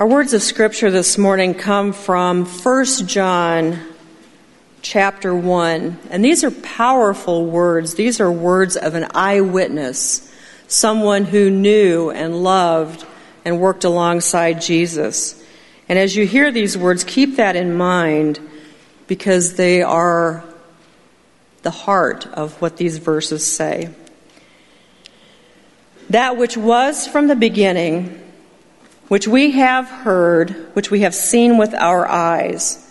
Our words of scripture this morning come from 1 John chapter 1. And these are powerful words. These are words of an eyewitness, someone who knew and loved and worked alongside Jesus. And as you hear these words, keep that in mind because they are the heart of what these verses say. That which was from the beginning, which we have heard, which we have seen with our eyes,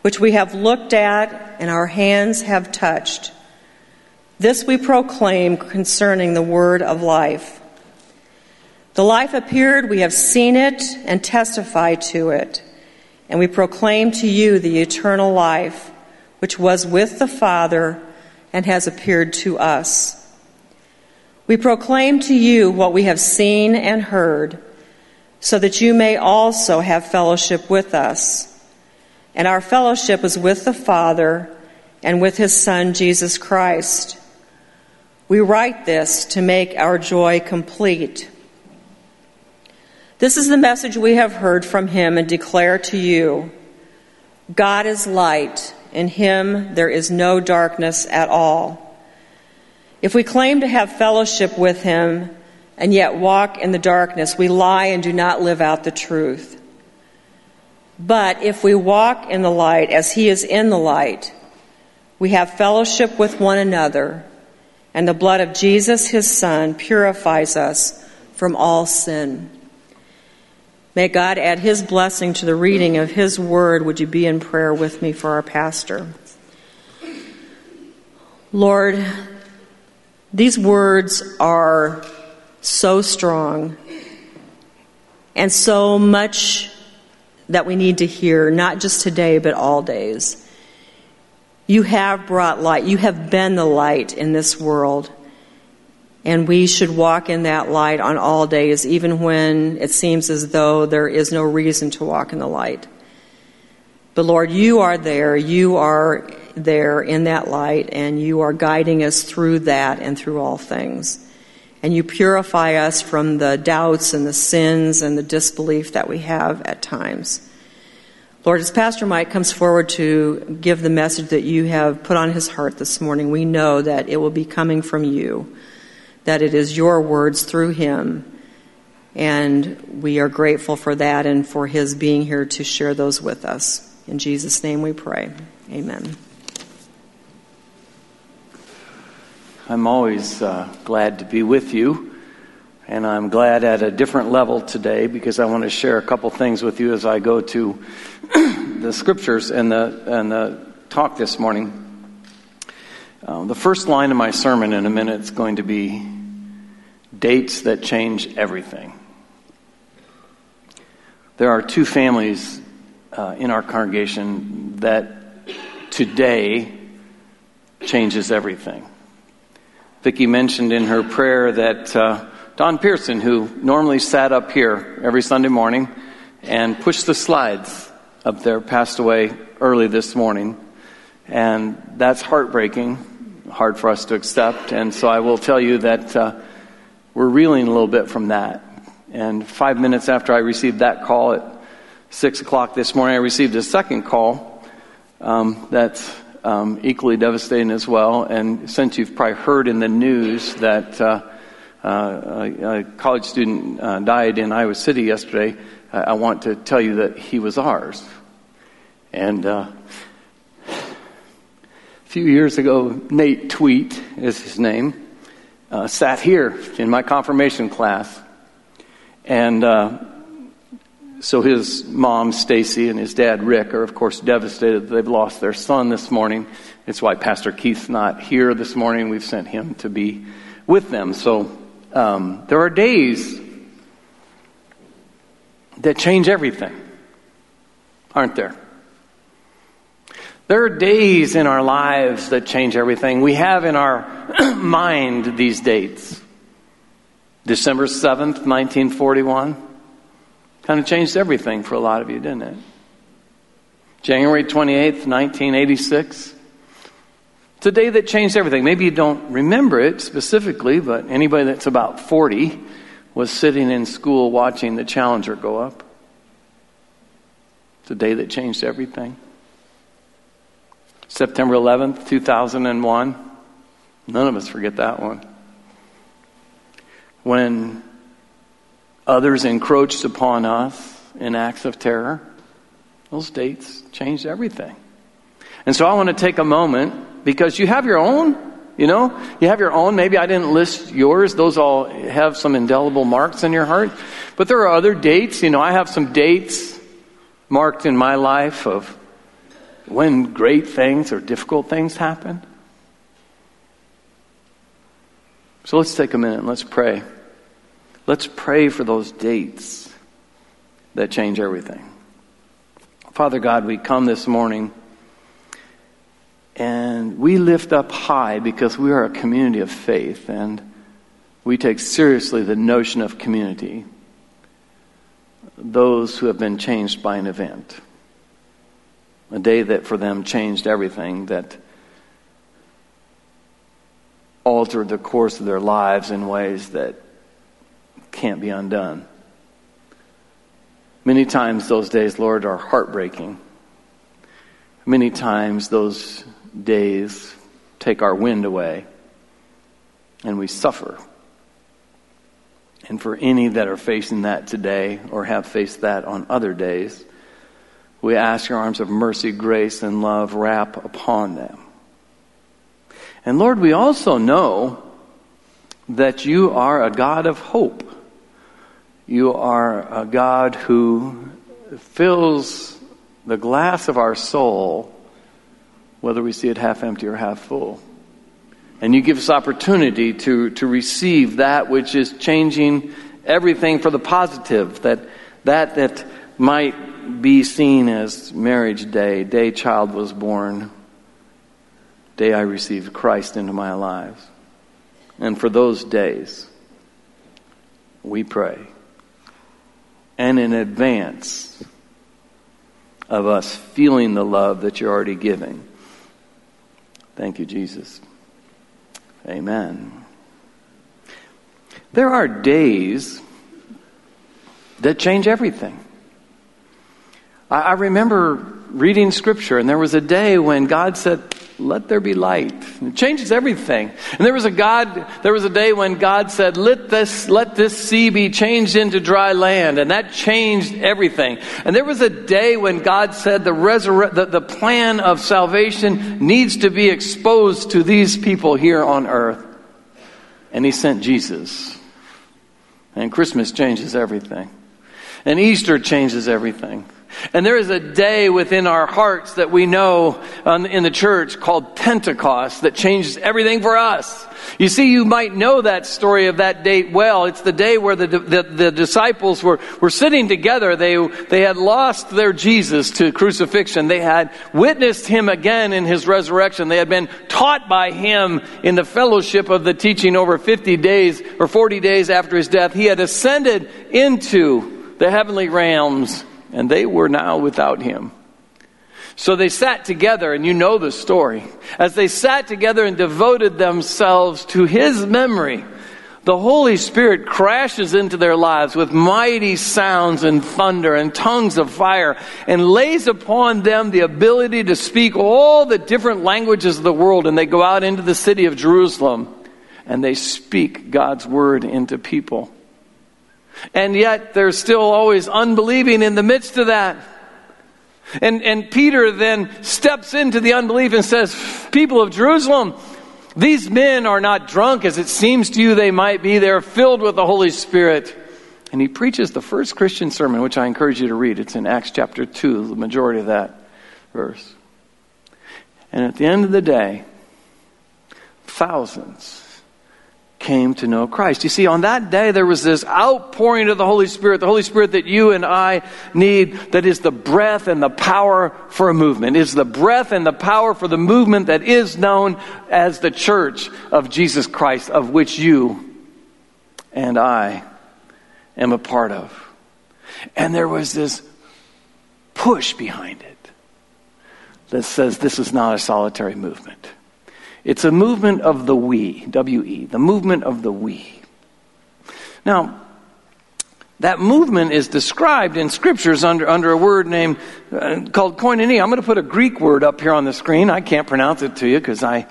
which we have looked at and our hands have touched. This we proclaim concerning the word of life. The life appeared, we have seen it and testify to it, and we proclaim to you the eternal life, which was with the Father and has appeared to us. We proclaim to you what we have seen and heard so that you may also have fellowship with us. And our fellowship is with the Father and with his Son, Jesus Christ. We write this to make our joy complete. This is the message we have heard from him and declare to you God is light, in him there is no darkness at all. If we claim to have fellowship with him, and yet walk in the darkness, we lie and do not live out the truth. But if we walk in the light as he is in the light, we have fellowship with one another, and the blood of Jesus, his son, purifies us from all sin. May God add his blessing to the reading of his word. Would you be in prayer with me for our pastor? Lord, these words are so strong and so much that we need to hear, not just today, but all days. You have brought light. You have been the light in this world. And we should walk in that light on all days, even when it seems as though there is no reason to walk in the light. But Lord, you are there. You are there in that light, and you are guiding us through that and through all things and you purify us from the doubts and the sins and the disbelief that we have at times. Lord, as Pastor Mike comes forward to give the message that you have put on his heart this morning, we know that it will be coming from you, that it is your words through him. And we are grateful for that and for his being here to share those with us. In Jesus' name we pray. Amen. I'm always uh, glad to be with you, and I'm glad at a different level today because I want to share a couple things with you as I go to the scriptures and the and the talk this morning. Uh, the first line of my sermon in a minute is going to be dates that change everything. There are two families uh, in our congregation that today changes everything. Vicki mentioned in her prayer that uh, Don Pearson, who normally sat up here every Sunday morning and pushed the slides up there, passed away early this morning. And that's heartbreaking, hard for us to accept. And so I will tell you that uh, we're reeling a little bit from that. And five minutes after I received that call at six o'clock this morning, I received a second call um, that's um, equally devastating as well. And since you've probably heard in the news that uh, uh, a, college student uh, died in Iowa City yesterday, I want to tell you that he was ours. And uh, a few years ago, Nate Tweet is his name, uh, sat here in my confirmation class. And uh, so his mom, Stacy, and his dad, Rick, are of course devastated they've lost their son this morning. It's why Pastor Keith's not here this morning. We've sent him to be with them. So um, there are days that change everything, aren't there? There are days in our lives that change everything. We have in our mind these dates. December 7th, 1941. Kind of changed everything for a lot of you, didn't it? January 28th, 1986. It's a day that changed everything. Maybe you don't remember it specifically, but anybody that's about 40 was sitting in school watching the Challenger go up. It's a day that changed everything. September 11th, 2001. None of us forget that one. When others encroached upon us in acts of terror, those dates changed everything. And so I want to take a moment because you have your own, you know, you have your own. Maybe I didn't list yours. Those all have some indelible marks in your heart. But there are other dates. You know, I have some dates marked in my life of when great things or difficult things happen. So let's take a minute and let's pray. Let's pray for those dates that change everything. Father God, we come this morning and we lift up high because we are a community of faith and we take seriously the notion of community. Those who have been changed by an event. A day that for them changed everything, that altered the course of their lives in ways that can't be undone. Many times those days, Lord, are heartbreaking. Many times those days take our wind away and we suffer. And for any that are facing that today or have faced that on other days, we ask your arms of mercy, grace, and love wrap upon them. And Lord, we also know that you are a God of hope. You are a God who fills the glass of our soul, whether we see it half empty or half full. And you give us opportunity to, to receive that which is changing everything for the positive, that, that that might be seen as marriage day, day child was born, day I received Christ into my lives. And for those days, we pray. And in advance of us feeling the love that you're already giving. Thank you, Jesus. Amen. There are days that change everything. I, I remember reading scripture, and there was a day when God said, let there be light. It changes everything. And there was a God, there was a day when God said, let this, let this sea be changed into dry land. And that changed everything. And there was a day when God said the, resurre- the, the plan of salvation needs to be exposed to these people here on earth. And He sent Jesus. And Christmas changes everything. And Easter changes everything. And there is a day within our hearts that we know um, in the church called Pentecost that changes everything for us. You see, you might know that story of that date well. It's the day where the, the, the, disciples were, were sitting together. They, they had lost their Jesus to crucifixion. They had witnessed him again in his resurrection. They had been taught by him in the fellowship of the teaching over 50 days or 40 days after his death. He had ascended into the heavenly realms and they were now without him. So they sat together, and you know the story. As they sat together and devoted themselves to his memory, the Holy Spirit crashes into their lives with mighty sounds and thunder and tongues of fire and lays upon them the ability to speak all the different languages of the world. And they go out into the city of Jerusalem and they speak God's word into people. And yet there's still always unbelieving in the midst of that. And, and Peter then steps into the unbelief and says, People of Jerusalem, these men are not drunk as it seems to you they might be. They're filled with the Holy Spirit. And he preaches the first Christian sermon, which I encourage you to read. It's in Acts chapter 2, the majority of that verse. And at the end of the day, thousands came to know Christ. You see, on that day, there was this outpouring of the Holy Spirit, the Holy Spirit that you and I need, that is the breath and the power for a movement, is the breath and the power for the movement that is known as the church of Jesus Christ, of which you and I am a part of. And there was this push behind it that says this is not a solitary movement. It's a movement of the we, W E, the movement of the we. Now, That movement is described in scriptures under, under a word named uh, called koinonia. I'm going to put a Greek word up here on the screen. I can't pronounce it to you because I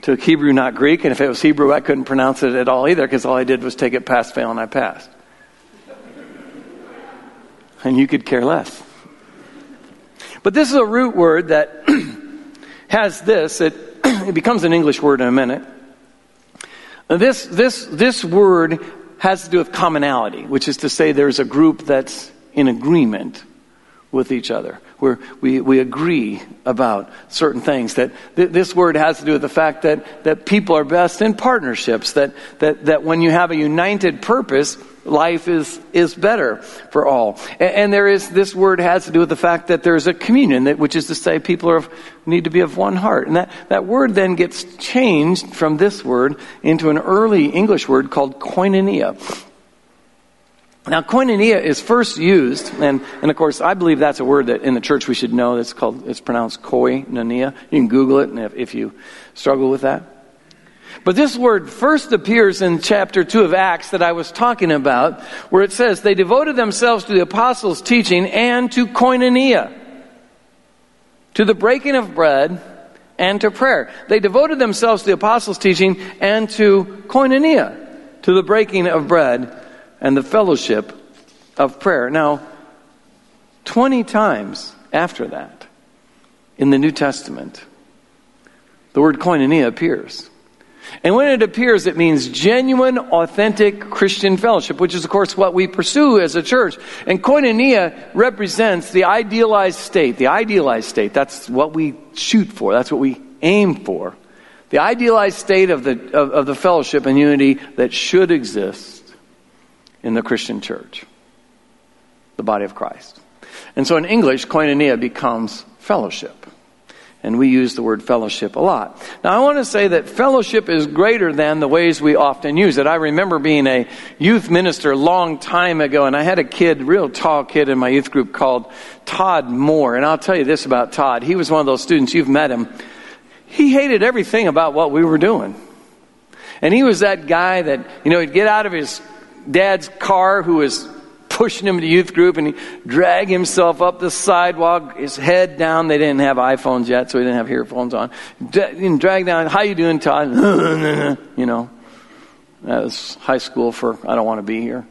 took Hebrew, not Greek. And if it was Hebrew, I couldn't pronounce it at all either because all I did was take it pass, fail, and I passed. And you could care less. But this is a root word that has this. It, it becomes an English word in a minute. Uh, this, this, this word has to do with commonality, which is to say there's a group that's in agreement with each other, where we, we agree about certain things. That th- this word has to do with the fact that, that people are best in partnerships, that, that, that when you have a united purpose, life is, is better for all. And, and, there is, this word has to do with the fact that there's a communion, that, which is to say people are, need to be of one heart. And that, that word then gets changed from this word into an early English word called koinonia. Now, koinonia is first used, and, and of course, I believe that's a word that in the church we should know. It's called, it's pronounced koinonia. You can Google it if, if you struggle with that. But this word first appears in chapter 2 of Acts that I was talking about, where it says, They devoted themselves to the apostles' teaching and to koinonia, to the breaking of bread and to prayer. They devoted themselves to the apostles' teaching and to koinonia, to the breaking of bread and the fellowship of prayer. Now, 20 times after that, in the New Testament, the word koinonia appears. And when it appears, it means genuine, authentic Christian fellowship, which is, of course, what we pursue as a church. And koinonia represents the idealized state. The idealized state, that's what we shoot for, that's what we aim for. The idealized state of the, of, of the fellowship and unity that should exist in the Christian church, the body of Christ. And so in English, koinonia becomes fellowship. And we use the word fellowship a lot. Now, I want to say that fellowship is greater than the ways we often use it. I remember being a youth minister a long time ago, and I had a kid, real tall kid in my youth group called Todd Moore. And I'll tell you this about Todd. He was one of those students, you've met him. He hated everything about what we were doing. And he was that guy that, you know, he'd get out of his dad's car who was pushing him to youth group and he drag himself up the sidewalk, his head down. They didn't have iPhones yet, so he didn't have earphones on. And Drag down, how you doing, Todd? you know, that was high school for I don't want to be here.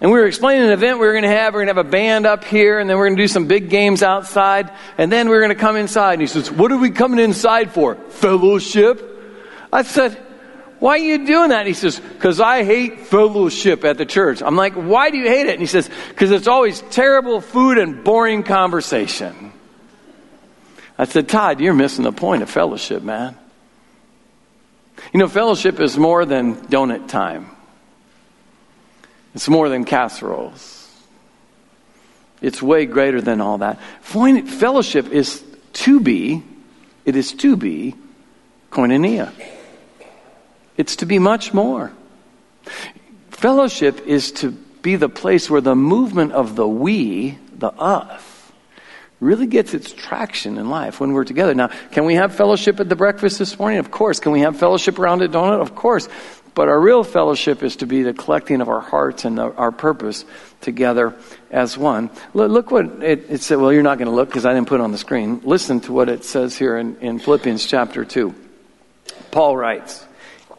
And we were explaining an event we were going to have. We are going to have a band up here, and then we're going to do some big games outside, and then we we're going to come inside. And he says, What are we coming inside for? Fellowship. I said, why are you doing that? And he says, Because I hate fellowship at the church. I'm like, Why do you hate it? And he says, Because it's always terrible food and boring conversation. I said, Todd, you're missing the point of fellowship, man. You know, fellowship is more than donut time, it's more than casseroles. It's way greater than all that. Fellowship is to be, it is to be koinonia. It's to be much more. Fellowship is to be the place where the movement of the we, the us, really gets its traction in life when we're together. Now, can we have fellowship at the breakfast this morning? Of course. Can we have fellowship around a donut? Of course. But our real fellowship is to be the collecting of our hearts and the, our purpose together as one. Look, look what it, it, said. Well, you're not going to look because I didn't put it on the screen. Listen to what it says here in, in Philippians chapter 2. Paul writes,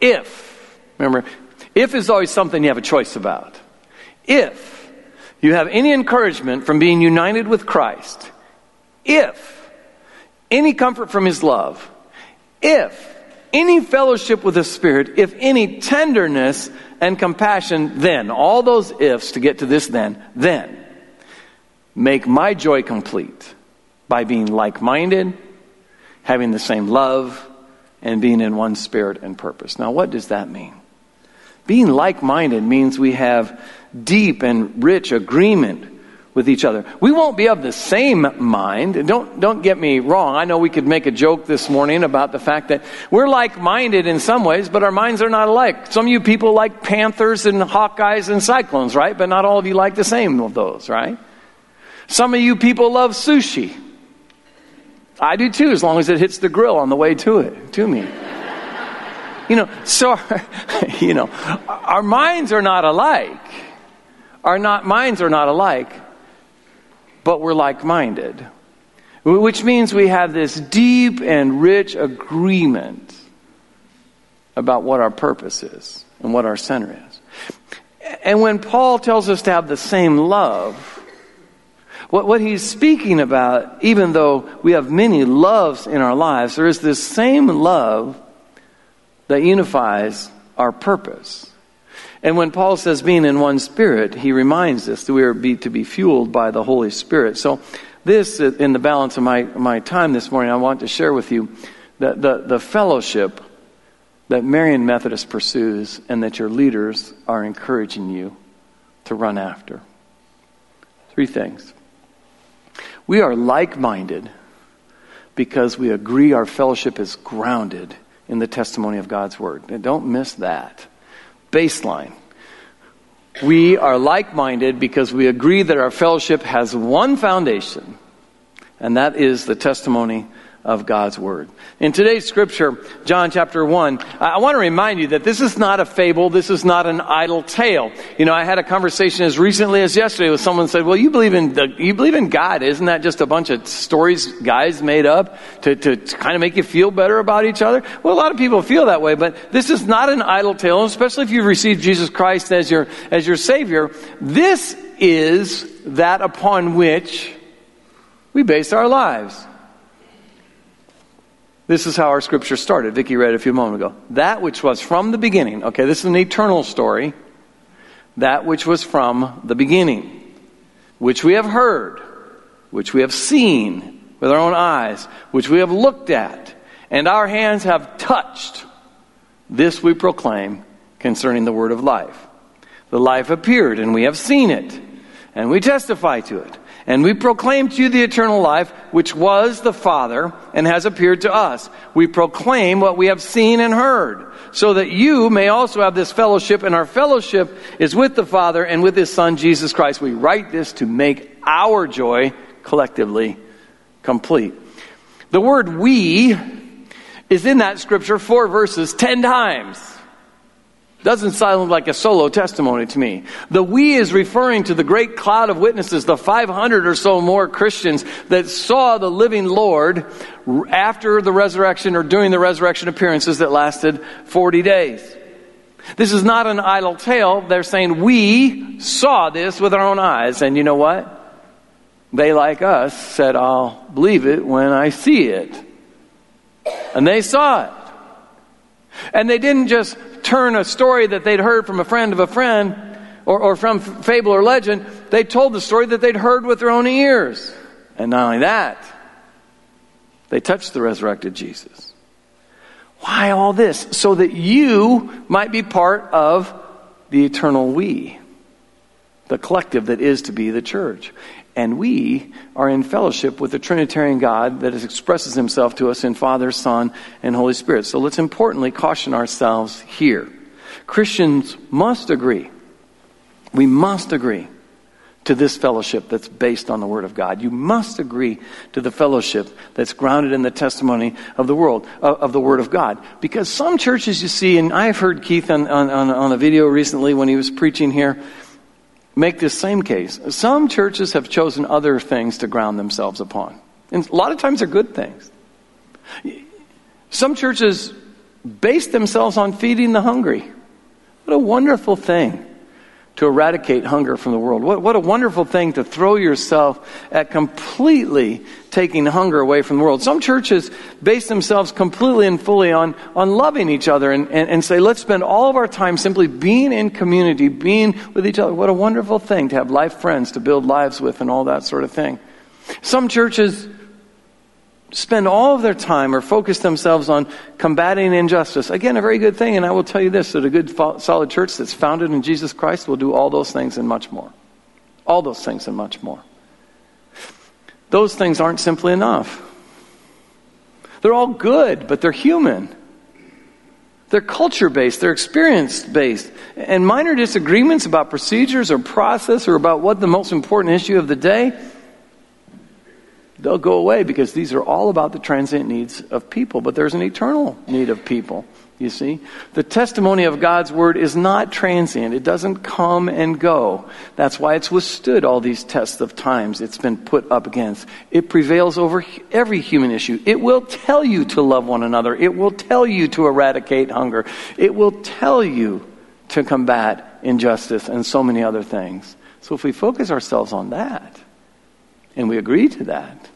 if, remember, if is always something you have a choice about. If you have any encouragement from being united with Christ, if any comfort from His love, if any fellowship with the Spirit, if any tenderness and compassion, then, all those ifs to get to this then, then, make my joy complete by being like minded, having the same love, and being in one spirit and purpose. Now, what does that mean? Being like minded means we have deep and rich agreement with each other. We won't be of the same mind. Don't, don't get me wrong. I know we could make a joke this morning about the fact that we're like minded in some ways, but our minds are not alike. Some of you people like Panthers and Hawkeyes and Cyclones, right? But not all of you like the same of those, right? Some of you people love sushi. I do too, as long as it hits the grill on the way to it, to me. You know, so, you know, our minds are not alike. Our not, minds are not alike, but we're like minded. Which means we have this deep and rich agreement about what our purpose is and what our center is. And when Paul tells us to have the same love, what, what he's speaking about, even though we have many loves in our lives, there is this same love that unifies our purpose. And when Paul says being in one spirit, he reminds us that we are be, to be fueled by the Holy Spirit. So, this, in the balance of my, my time this morning, I want to share with you the, the, the fellowship that Marion Methodist pursues and that your leaders are encouraging you to run after. Three things. We are like minded because we agree our fellowship is grounded in the testimony of God's Word. And don't miss that. Baseline. We are like minded because we agree that our fellowship has one foundation, and that is the testimony of God's Word. In today's scripture, John chapter 1, I want to remind you that this is not a fable. This is not an idle tale. You know, I had a conversation as recently as yesterday with someone said, well, you believe in, the, you believe in God. Isn't that just a bunch of stories guys made up to, to, to kind of make you feel better about each other? Well, a lot of people feel that way, but this is not an idle tale, especially if you've received Jesus Christ as your, as your Savior. This is that upon which we base our lives. This is how our scripture started. Vicki read a few moments ago. That which was from the beginning. Okay, this is an eternal story. That which was from the beginning, which we have heard, which we have seen with our own eyes, which we have looked at, and our hands have touched. This we proclaim concerning the word of life. The life appeared, and we have seen it, and we testify to it and we proclaim to you the eternal life, which was the Father and has appeared to us. We proclaim what we have seen and heard, so that you may also have this fellowship, and our fellowship is with the Father and with His Son, Jesus Christ. We write this to make our joy collectively complete. The word we is in that scripture four verses ten times. Doesn't sound like a solo testimony to me. The we is referring to the great cloud of witnesses, the 500 or so more Christians that saw the living Lord after the resurrection or during the resurrection appearances that lasted 40 days. This is not an idle tale. They're saying we saw this with our own eyes. And you know what? They, like us, said, I'll believe it when I see it. And they saw it. And they didn't just turn a story that they'd heard from a friend of a friend or, or from fable or legend, they told the story that they'd heard with their own ears. And not only that, they touched the resurrected Jesus. Why all this? So that you might be part of the eternal we, the collective that is to be the church. And we are in fellowship with the Trinitarian God that expresses himself to us in Father, Son, and Holy Spirit. So let's importantly caution ourselves here. Christians must agree. We must agree to this fellowship that's based on the Word of God. You must agree to the fellowship that's grounded in the testimony of the world, of the Word of God. Because some churches you see, and I've heard Keith on, on, on a video recently when he was preaching here, make this same case. Some churches have chosen other things to ground themselves upon. And a lot of times they're good things. Some churches base themselves on feeding the hungry. What a wonderful thing to eradicate hunger from the world. What, what a wonderful thing to throw yourself at completely taking hunger away from the world. Some churches base themselves completely and fully on, on loving each other and, and, and say, let's spend all of our time simply being in community, being with each other. What a wonderful thing to have life friends to build lives with and all that sort of thing. Some churches spend all of their time or focus themselves on combating injustice. Again, a very good thing, and I will tell you this that a good, solid church that's founded in Jesus Christ will do all those things and much more. All those things and much more. Those things aren't simply enough. They're all good, but they're human. They're culture based, they're experience based. And minor disagreements about procedures or process or about what the most important issue of the day they'll go away because these are all about the transient needs of people. But there's an eternal need of people You see? The testimony of God's word is not transient. It doesn't come and go. That's why it's withstood all these tests of times it's been put up against. It prevails over every human issue. It will tell you to love one another. It will tell you to eradicate hunger. It will tell you to combat injustice and so many other things. So if we focus ourselves on that and we agree to that,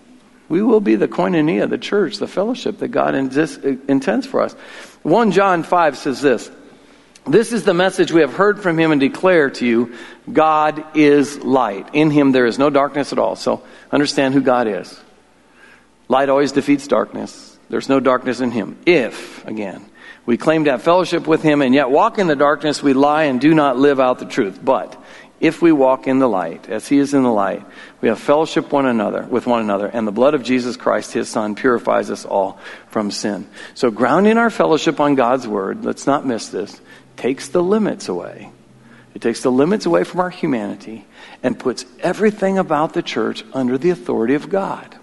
we will be the koinonia, the church, the fellowship that God intends for us. 1 John 5 says this This is the message we have heard from him and declare to you God is light. In him there is no darkness at all. So understand who God is. Light always defeats darkness. There's no darkness in him. If, again, we claim to have fellowship with him and yet walk in the darkness, we lie and do not live out the truth. But if we walk in the light, as he is in the light, we have fellowship one another with one another, and the blood of Jesus Christ, his son, purifies us all from sin. So grounding our fellowship on God's word, let's not miss this, takes the limits away. It takes the limits away from our humanity and puts everything about the church under the authority of God.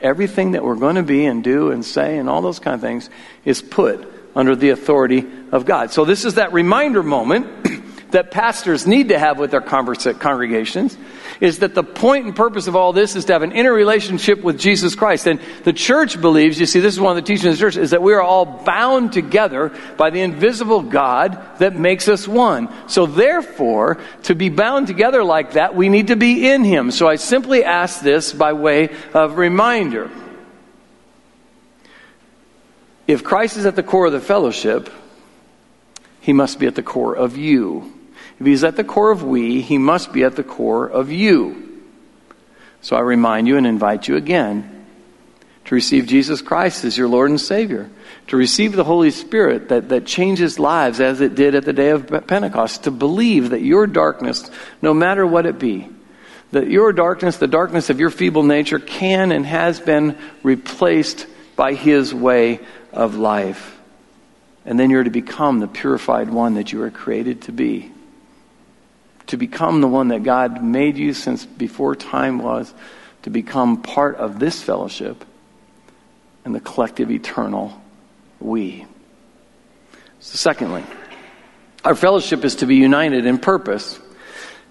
Everything that we're going to be and do and say and all those kind of things is put under the authority of God. So this is that reminder moment that pastors need to have with their congregations is that the point and purpose of all this is to have an inner relationship with Jesus Christ. And the church believes, you see, this is one of the teachings of the church, is that we are all bound together by the invisible God that makes us one. So therefore, to be bound together like that, we need to be in Him. So I simply ask this by way of reminder. If Christ is at the core of the fellowship, he must be at the core of you. If he's at the core of we, he must be at the core of you. So I remind you and invite you again to receive Jesus Christ as your Lord and Savior, to receive the Holy Spirit that, that changes lives as it did at the day of Pentecost, to believe that your darkness, no matter what it be, that your darkness, the darkness of your feeble nature, can and has been replaced by His way of life. And then you're to become the purified one that you were created to be to become the one that God made you since before time was, to become part of this fellowship and the collective eternal we. So, secondly, our fellowship is to be united in purpose.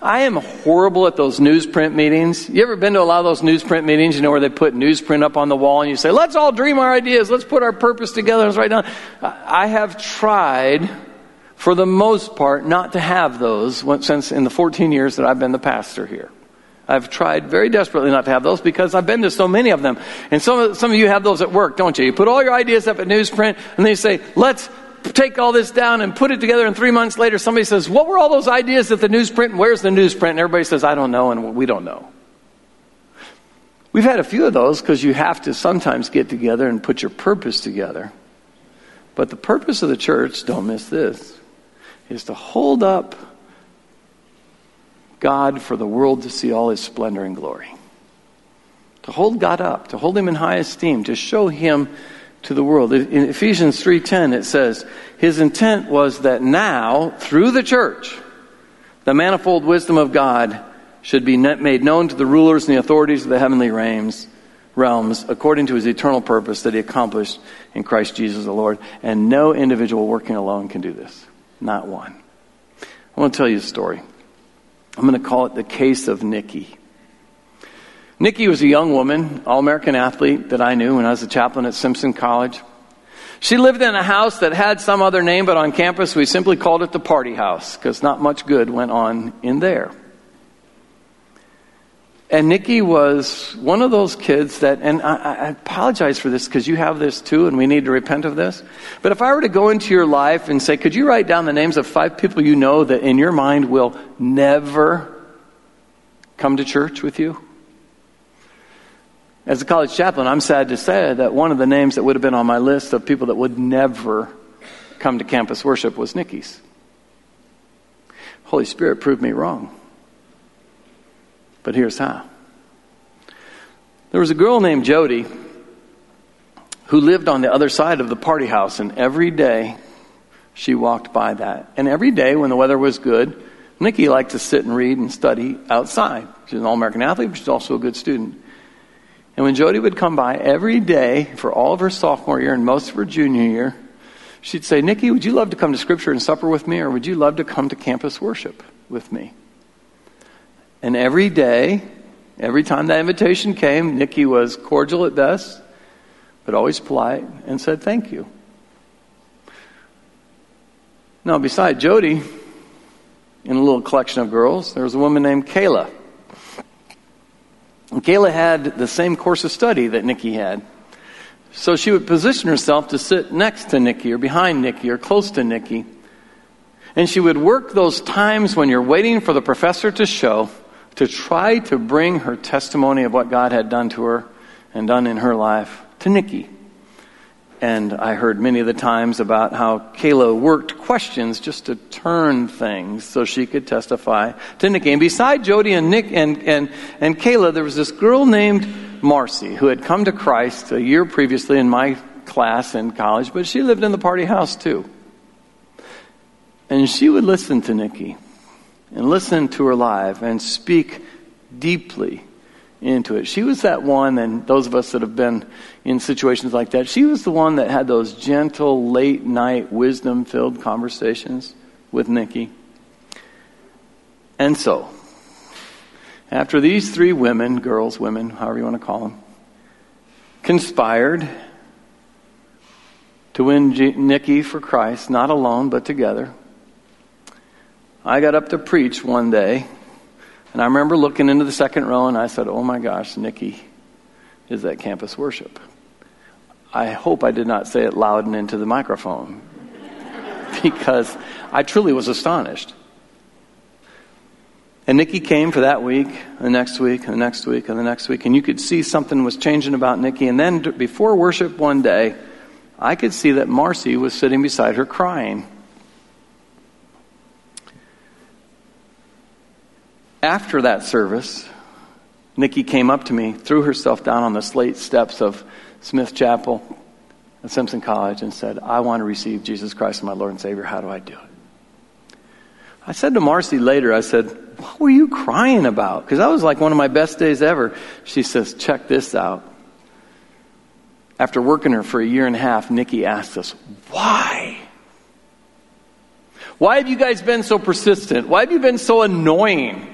I am horrible at those newsprint meetings. You ever been to a lot of those newsprint meetings, you know, where they put newsprint up on the wall and you say, let's all dream our ideas, let's put our purpose together, let's write down. I have tried for the most part, not to have those since in the 14 years that I've been the pastor here. I've tried very desperately not to have those because I've been to so many of them. And some of, some of you have those at work, don't you? You put all your ideas up at newsprint and then you say, let's take all this down and put it together. And three months later, somebody says, what were all those ideas at the newsprint? And where's the newsprint? And everybody says, I don't know and we don't know. We've had a few of those because you have to sometimes get together and put your purpose together. But the purpose of the church, don't miss this, is to hold up God for the world to see all his splendor and glory. To hold God up, to hold him in high esteem, to show him to the world. In Ephesians 3:10 it says, his intent was that now through the church the manifold wisdom of God should be made known to the rulers and the authorities of the heavenly realms realms according to his eternal purpose that he accomplished in Christ Jesus the Lord. And no individual working alone can do this. Not one. I want to tell you a story. I'm going to call it the case of Nikki. Nikki was a young woman, all American athlete that I knew when I was a chaplain at Simpson College. She lived in a house that had some other name, but on campus we simply called it the party house because not much good went on in there. And Nikki was one of those kids that, and I, I apologize for this because you have this too, and we need to repent of this. But if I were to go into your life and say, could you write down the names of five people you know that in your mind will never come to church with you? As a college chaplain, I'm sad to say that one of the names that would have been on my list of people that would never come to campus worship was Nikki's. Holy Spirit proved me wrong. But here's how. There was a girl named Jody who lived on the other side of the party house, and every day she walked by that. And every day when the weather was good, Nikki liked to sit and read and study outside. She's an All American athlete, but she's also a good student. And when Jody would come by every day for all of her sophomore year and most of her junior year, she'd say, Nikki, would you love to come to Scripture and supper with me, or would you love to come to campus worship with me? And every day, every time that invitation came, Nikki was cordial at best, but always polite and said thank you. Now, beside Jody, in a little collection of girls, there was a woman named Kayla. And Kayla had the same course of study that Nikki had. So she would position herself to sit next to Nikki or behind Nikki or close to Nikki. And she would work those times when you're waiting for the professor to show to try to bring her testimony of what God had done to her and done in her life to Nikki. And I heard many of the times about how Kayla worked questions just to turn things so she could testify to Nikki. And beside Jody and Nick and, and, and Kayla, there was this girl named Marcy who had come to Christ a year previously in my class in college, but she lived in the party house too. And she would listen to Nikki and listen to her live and speak deeply into it. She was that one, and those of us that have been in situations like that, she was the one that had those gentle, late night, wisdom filled conversations with Nikki. And so, after these three women, girls, women, however you want to call them, conspired to win G- Nikki for Christ, not alone, but together, I got up to preach one day and I remember looking into the second row and I said, Oh my gosh, Nikki is at campus worship. I hope I did not say it loud and into the microphone because I truly was astonished. And Nikki came for that week, the next week, the next week, and the next week, and you could see something was changing about Nikki. And then before worship one day, I could see that Marcy was sitting beside her crying. After that service, Nikki came up to me, threw herself down on the slate steps of Smith Chapel at Simpson College, and said, I want to receive Jesus Christ as my Lord and Savior. How do I do it? I said to Marcy later, I said, What were you crying about? Because that was like one of my best days ever. She says, Check this out. After working her for a year and a half, Nikki asked us, Why? Why have you guys been so persistent? Why have you been so annoying?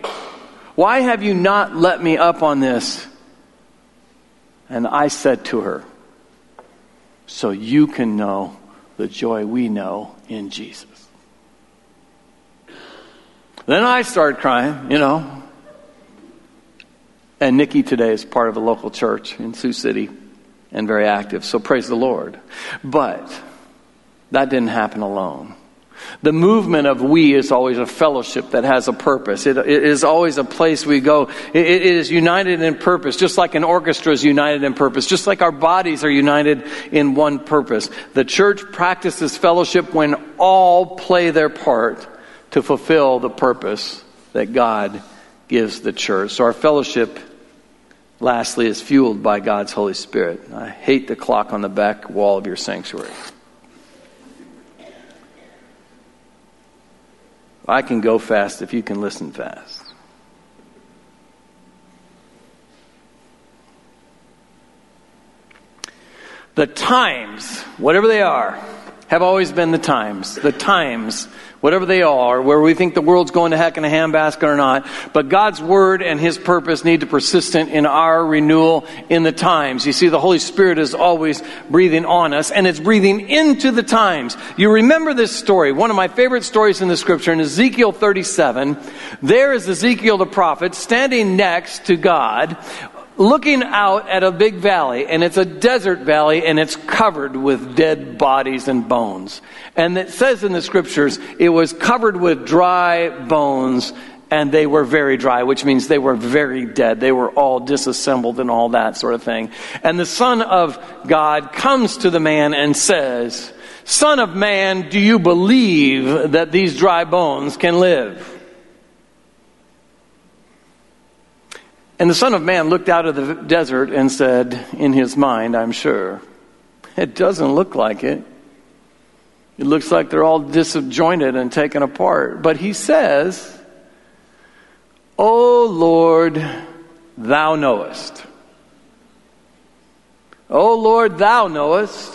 Why have you not let me up on this? And I said to her, So you can know the joy we know in Jesus. Then I started crying, you know. And Nikki today is part of a local church in Sioux City and very active, so praise the Lord. But that didn't happen alone. The movement of we is always a fellowship that has a purpose. it, it is always a place we go. It, it is united in purpose, just like an orchestra is united in purpose, just like our bodies are united in one purpose. The church practices fellowship when all play their part to fulfill the purpose that God gives the church. So our fellowship, lastly, is fueled by God's Holy Spirit. I hate the clock on the back wall of your sanctuary. I can go fast if you can listen fast. The times, whatever they are, have always been the times. The times whatever they are, where we think the world's going to heck in a handbasket or not. But God's word and his purpose need to persistent in our renewal in the times. You see, the Holy Spirit is always breathing on us and it's breathing into the times. You remember this story, one of my favorite stories in the scripture in Ezekiel 37. There is Ezekiel the prophet standing next to God looking out at a big valley, and it's a desert valley, and it's covered with dead bodies and bones. And it says in the scriptures, it was covered with dry bones, and they were very dry, which means they were very dead. They were all disassembled and all that sort of thing. And the Son of God comes to the man and says, Son of man, do you believe that these dry bones can live? And the Son of Man looked out of the desert and said, in his mind, I'm sure, it doesn't look like it. It looks like they're all disjointed and taken apart. But he says, O Lord, thou knowest. O Lord, thou knowest.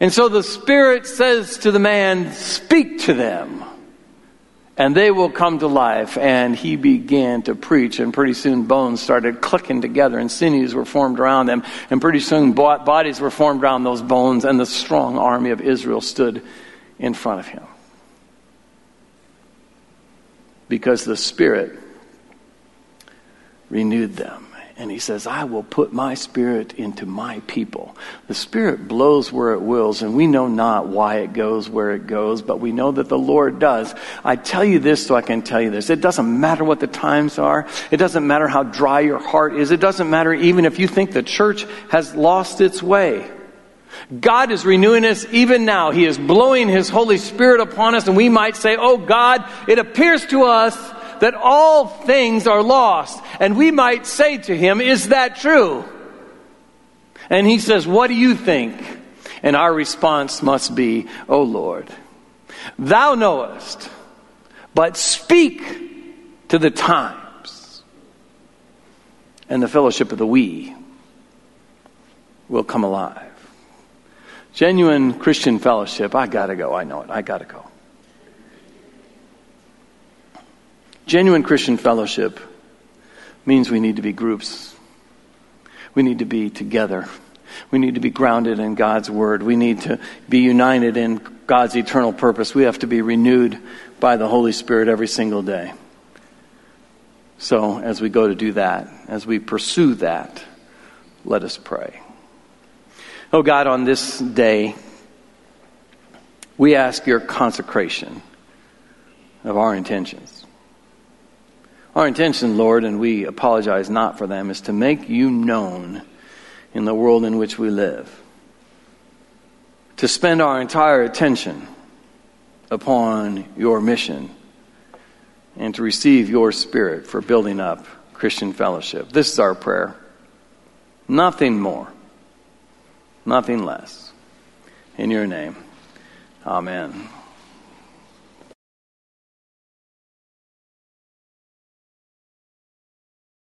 And so the Spirit says to the man, Speak to them, and they will come to life. And he began to preach, and pretty soon bones started clicking together, and sinews were formed around them. And pretty soon bodies were formed around those bones, and the strong army of Israel stood in front of him. Because the Spirit renewed them. And he says, I will put my spirit into my people. The spirit blows where it wills, and we know not why it goes where it goes, but we know that the Lord does. I tell you this so I can tell you this. It doesn't matter what the times are. It doesn't matter how dry your heart is. It doesn't matter even if you think the church has lost its way. God is renewing us even now. He is blowing His Holy Spirit upon us, and we might say, Oh God, it appears to us that all things are lost. And we might say to him, Is that true? And he says, What do you think? And our response must be, O Lord, thou knowest, but speak to the times. And the fellowship of the we will come alive. Genuine Christian fellowship, I gotta go, I know it, I gotta go. Genuine Christian fellowship means we need to be groups. We need to be together. We need to be grounded in God's Word. We need to be united in God's eternal purpose. We have to be renewed by the Holy Spirit every single day. So, as we go to do that, as we pursue that, let us pray. Oh God, on this day, we ask your consecration of our intentions. Our intention, Lord, and we apologize not for them, is to make you known in the world in which we live. To spend our entire attention upon your mission and to receive your spirit for building up Christian fellowship. This is our prayer. Nothing more, nothing less. In your name, amen.